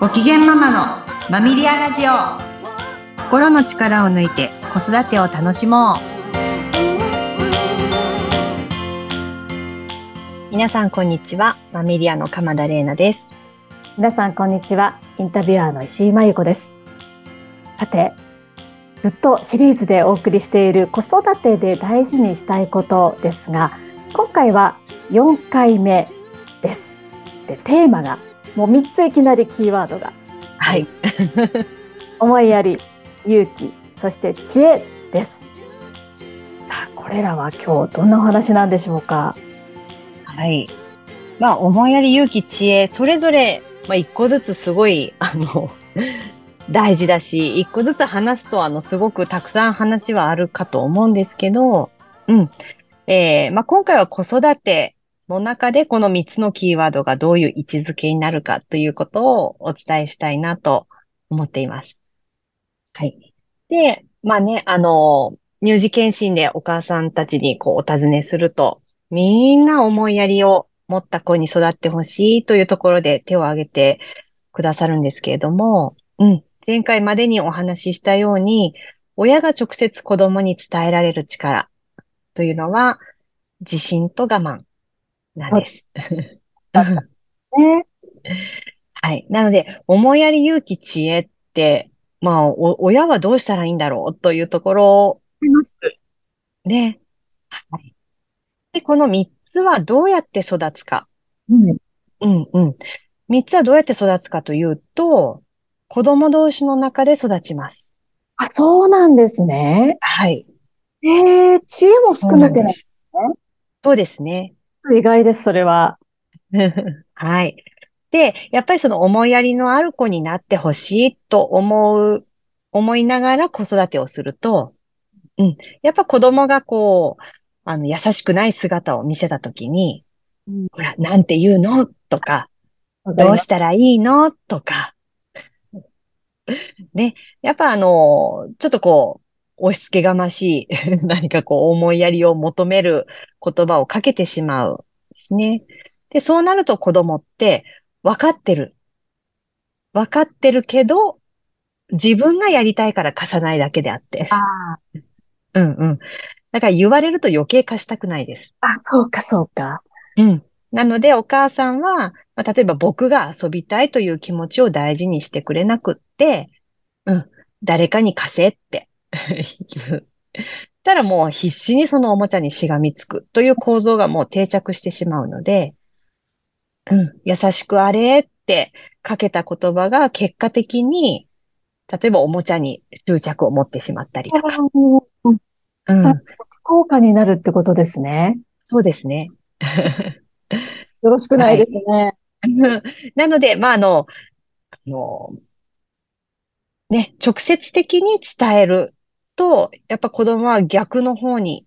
ご機嫌ママのマミリアラジオ。心の力を抜いて子育てを楽しもう。皆さんこんにちはマミリアの鎌田玲奈です。皆さんこんにちはインタビュアーの石井真由子です。さてずっとシリーズでお送りしている子育てで大事にしたいことですが今回は4回目です。でテーマがもう3ついきなりキーワードが。はい。思いやり、勇気、そして知恵です。さあ、これらは今日どんなお話なんでしょうか？はい。まあ、思いやり、勇気、知恵、それぞれ、まあ、一個ずつすごい、あの、大事だし、一個ずつ話すと、あの、すごくたくさん話はあるかと思うんですけど、うん。えー、まあ、今回は子育ての中でこの3つのキーワードがどういう位置づけになるかということをお伝えしたいなと思っています。はい。で、まあね、あの、乳児検診でお母さんたちにこうお尋ねすると、みんな思いやりを持った子に育ってほしいというところで手を挙げてくださるんですけれども、うん。前回までにお話ししたように、親が直接子供に伝えられる力というのは、自信と我慢なんです。ね、はい。なので、思いやり勇気知恵って、まあ、親はどうしたらいいんだろうというところ、ます。ね。はい。で、この三つはどうやって育つか。うん。うんうん。三つはどうやって育つかというと、子供同士の中で育ちます。あ、そうなんですね。はい。ええー、知恵も含めてね。そうですね。意外です、それは。はい。で、やっぱりその思いやりのある子になってほしいと思う、思いながら子育てをすると、うん。やっぱ子供がこう、あの、優しくない姿を見せたときに、うん、ほら、なんて言うの？とか、どうしたらいいの？とか、ね。やっぱあの、ちょっとこう、押し付けがましい 何かこう思いやりを求める言葉をかけてしまうですね。で、そうなると子供って分かってる。分かってるけど、自分がやりたいから貸さないだけであって。ああ。うんうん。だから言われると余計貸したくないです。あ、そうかそうか。うん。なのでお母さんは、まあ、例えば僕が遊びたいという気持ちを大事にしてくれなくって、うん。誰かに貸せって。たらもう必死にそのおもちゃにしがみつくという構造がもう定着してしまうので、うん、優しくあれってかけた言葉が結果的に、例えばおもちゃに執着を持ってしまったりとか。うん、効果になるってことですね。そうですね。よろしくないですね。はい、なので、まあ、あの、あの、ね、直接的に伝えると、やっぱ子供は逆の方に、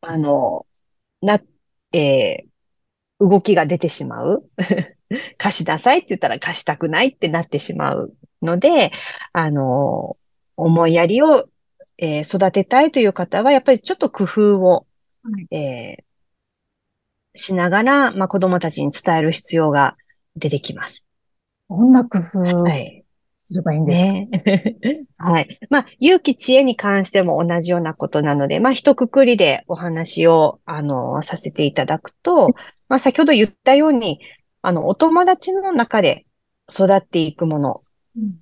あの、な、えー、動きが出てしまう。貸しなさいって言ったら貸したくないってなってしまうので、あの、思いやりを、えー、育てたいという方は、やっぱりちょっと工夫を、はい、えー、しながら、まあ、子供たちに伝える必要が出てきます。どんな工夫はい。すればいいんですか？ね。はい。まあ、勇気知恵に関しても同じようなことなので、まあ、一括りでお話を、あの、させていただくと、まあ、先ほど言ったように、あの、お友達の中で育っていくもの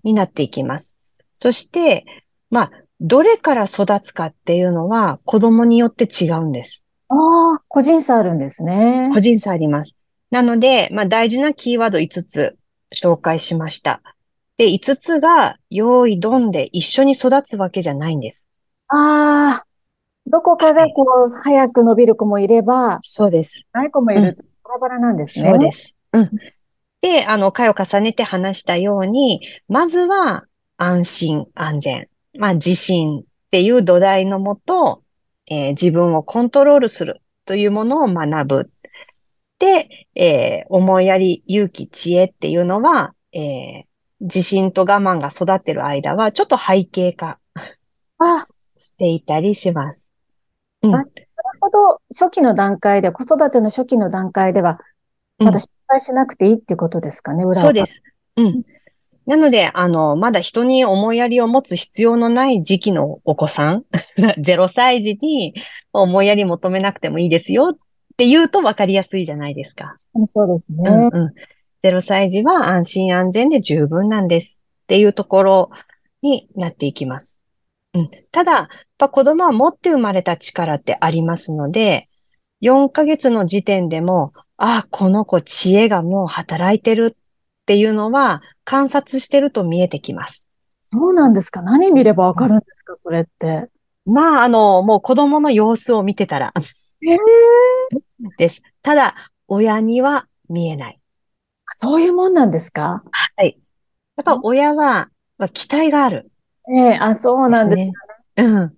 になっていきます。うん、そして、まあ、どれから育つかっていうのは子供によって違うんです。ああ、個人差あるんですね。個人差あります。なので、まあ大事なキーワード5つ紹介しました。で、5つが用意ドンで一緒に育つわけじゃないんです。ああ、どこかでこう、はい、早く伸びる子もいれば、そうです。ない子もいる、うん、バラバラなんですね。そうです。うん。で、あの、回を重ねて話したように、まずは安心、安全。まあ、自信っていう土台のもと、えー、自分をコントロールするというものを学ぶ。で、えー、思いやり、勇気、知恵っていうのは、えー、自信と我慢が育ってる間は、ちょっと背景化していたりします。うん、なるほど、初期の段階で、子育ての初期の段階では、まだ失敗しなくていいっていうことですかね、うん、そうです。うん。なので、あの、まだ人に思いやりを持つ必要のない時期のお子さん、0歳児に思いやり求めなくてもいいですよって言うと分かりやすいじゃないですか。そうですね。うんうん。0歳児は安心安全で十分なんですっていうところになっていきます。うん。ただ、やっぱ子供は持って生まれた力ってありますので、4ヶ月の時点でも、ああ、この子知恵がもう働いてるっていうのは観察してると見えてきます。そうなんですか？何見ればわかるんですか？それって。まあ、あの、もう子供の様子を見てたらええです。ただ、親には見えない。そういうもんなんですか？はい。やっぱ親は、まあ、期待がある。ええあ、そうなんです。ね。うん。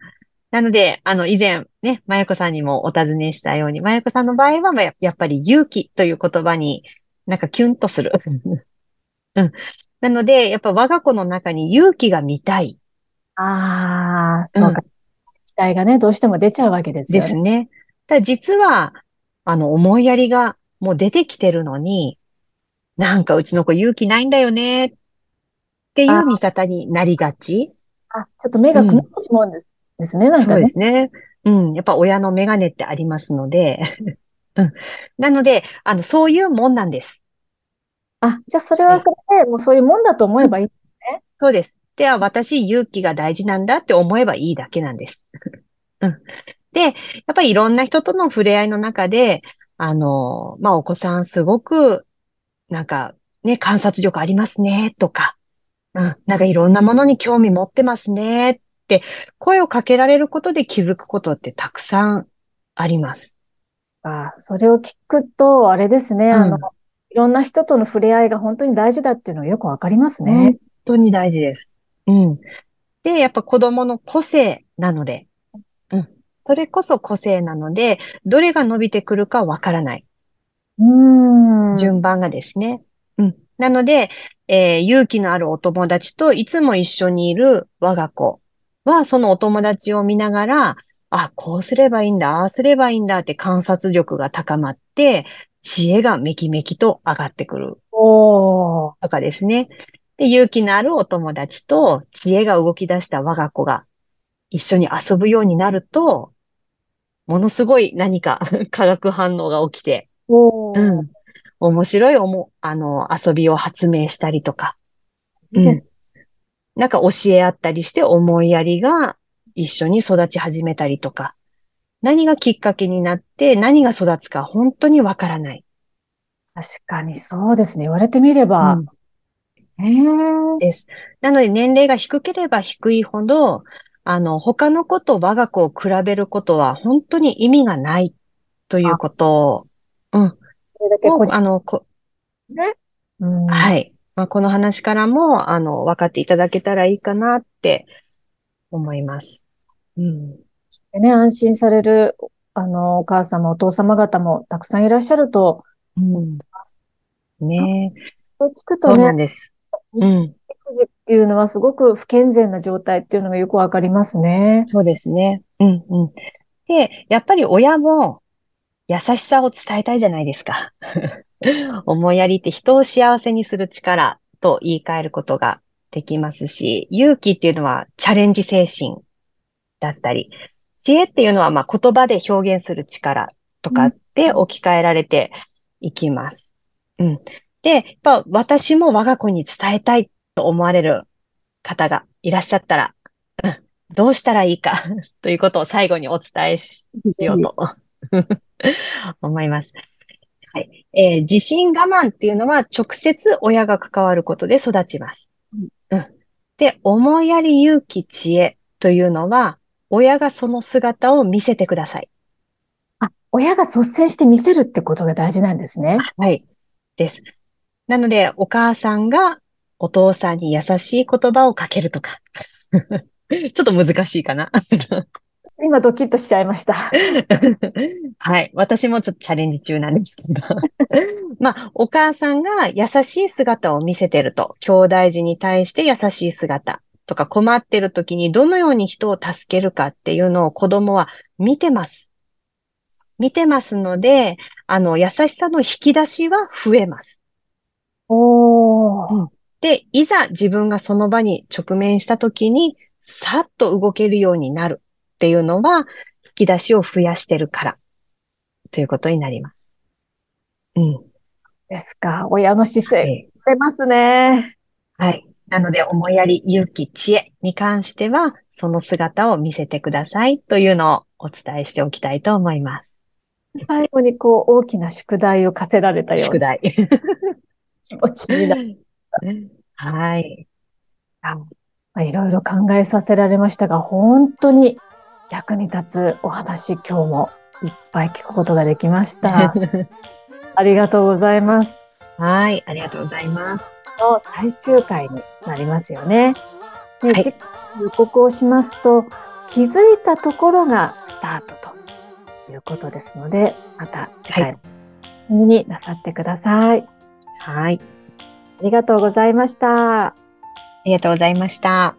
なので、あの、以前ね、まゆこさんにもお尋ねしたように、まゆこさんの場合は、まあややっぱり勇気という言葉になんかキュンとする。うん。なので、やっぱ我が子の中に勇気が見たいああ、そうか。期待がね、どうしても出ちゃうわけですよね。ですね。ただ実は、あの、思いやりがもう出てきてるのに、なんかうちの子勇気ないんだよねっていう見方になりがち。あ、ちょっと目がくねってしまうんです。ですね、なんそうでかね。すね。うん。やっぱ親のメガネってありますので、うん。なので、あの、そういうもんなんです。あ、じゃあそれはそれで、もうそういうもんだと思えばいい。そうです。では、私、勇気が大事なんだって思えばいいだけなんです。うん。で、やっぱりいろんな人との触れ合いの中で、あの、まあ、お子さんすごく、なんか、ね、観察力ありますね、とか、うん、なんかいろんなものに興味持ってますね、って、声をかけられることで気づくことってたくさんあります。あ、それを聞くと、あれですね、あの、いろんな人との触れ合いが本当に大事だっていうのがよくわかりますね。本当に大事です。うん。で、やっぱ子供の個性なので、うん。それこそ個性なので、どれが伸びてくるかわからない。うーん。順番がですね。うん。なので、えー勇気のあるお友達といつも一緒にいる我が子は、そのお友達を見ながら、あ、こうすればいいんだ、ああすればいいんだって観察力が高まって、知恵がめきめきと上がってくるおー。とかですね。で、勇気のあるお友達と知恵が動き出した我が子が一緒に遊ぶようになると、ものすごい何か 化学反応が起きて、うん。面白いおも、あの、遊びを発明したりとか、いいです。なんか教え合ったりして思いやりが一緒に育ち始めたりとか、何がきっかけになって何が育つか本当にわからない。確かにそうですね。言われてみれば。うん。です。なので年齢が低ければ低いほど、あの、他の子と我が子を比べることは本当に意味がないということを、うん。それだけ個人あの、こね。うん。はい。まあ、この話からも、あの、分かっていただけたらいいかなって思います。うん。でね、安心される、あの、お母様、お父様方もたくさんいらっしゃると、うん。ねえ。そう聞くとね、そうなんです。う育ん。児っていうのはすごく不健全な状態っていうのがよくわかりますね。そうですね。うん、うん。で、やっぱり親も優しさを伝えたいじゃないですか。思いやりって人を幸せにする力と言い換えることができますし、勇気っていうのはチャレンジ精神だったり、知恵っていうのはまあ言葉で表現する力とかって置き換えられていきます。うん。で、やっぱ私も我が子に伝えたいと思われる方がいらっしゃったら、うんどうしたらいいか ということを最後にお伝えしようと 思います。はい。えー自信我慢っていうのは直接親が関わることで育ちます。うん。で、思いやり勇気知恵というのは親がその姿を見せてください。あ、親が率先して見せるってことが大事なんですね。はい。です。なので、お母さんがお父さんに優しい言葉をかけるとか。ちょっと難しいかな。今ドキッとしちゃいました。はい。私もちょっとチャレンジ中なんですけど。まあ、お母さんが優しい姿を見せてると、兄弟児に対して優しい姿とか困ってる時にどのように人を助けるかっていうのを子供は見てます。見てますので、あの、優しさの引き出しは増えます。おー。で、いざ自分がその場に直面した時に、さっと動けるようになるっていうのは、引き出しを増やしてるから、ということになります。うん。ですか。親の姿勢、はい出ますね。はい。なので、思いやり、勇気、知恵に関しては、その姿を見せてくださいというのをお伝えしておきたいと思います。最後にこう大きな宿題を課せられたような宿題。気持ちになる。はい。まあいろいろ考えさせられましたが、本当に役に立つお話、今日もいっぱい聞くことができました。ありがとうございます。はい。ありがとうございます。の最終回になりますよね。で、はい予告をしますと、気づいたところがスタートということですので、また次回も楽しみになさってください。はい。ありがとうございました。ありがとうございました。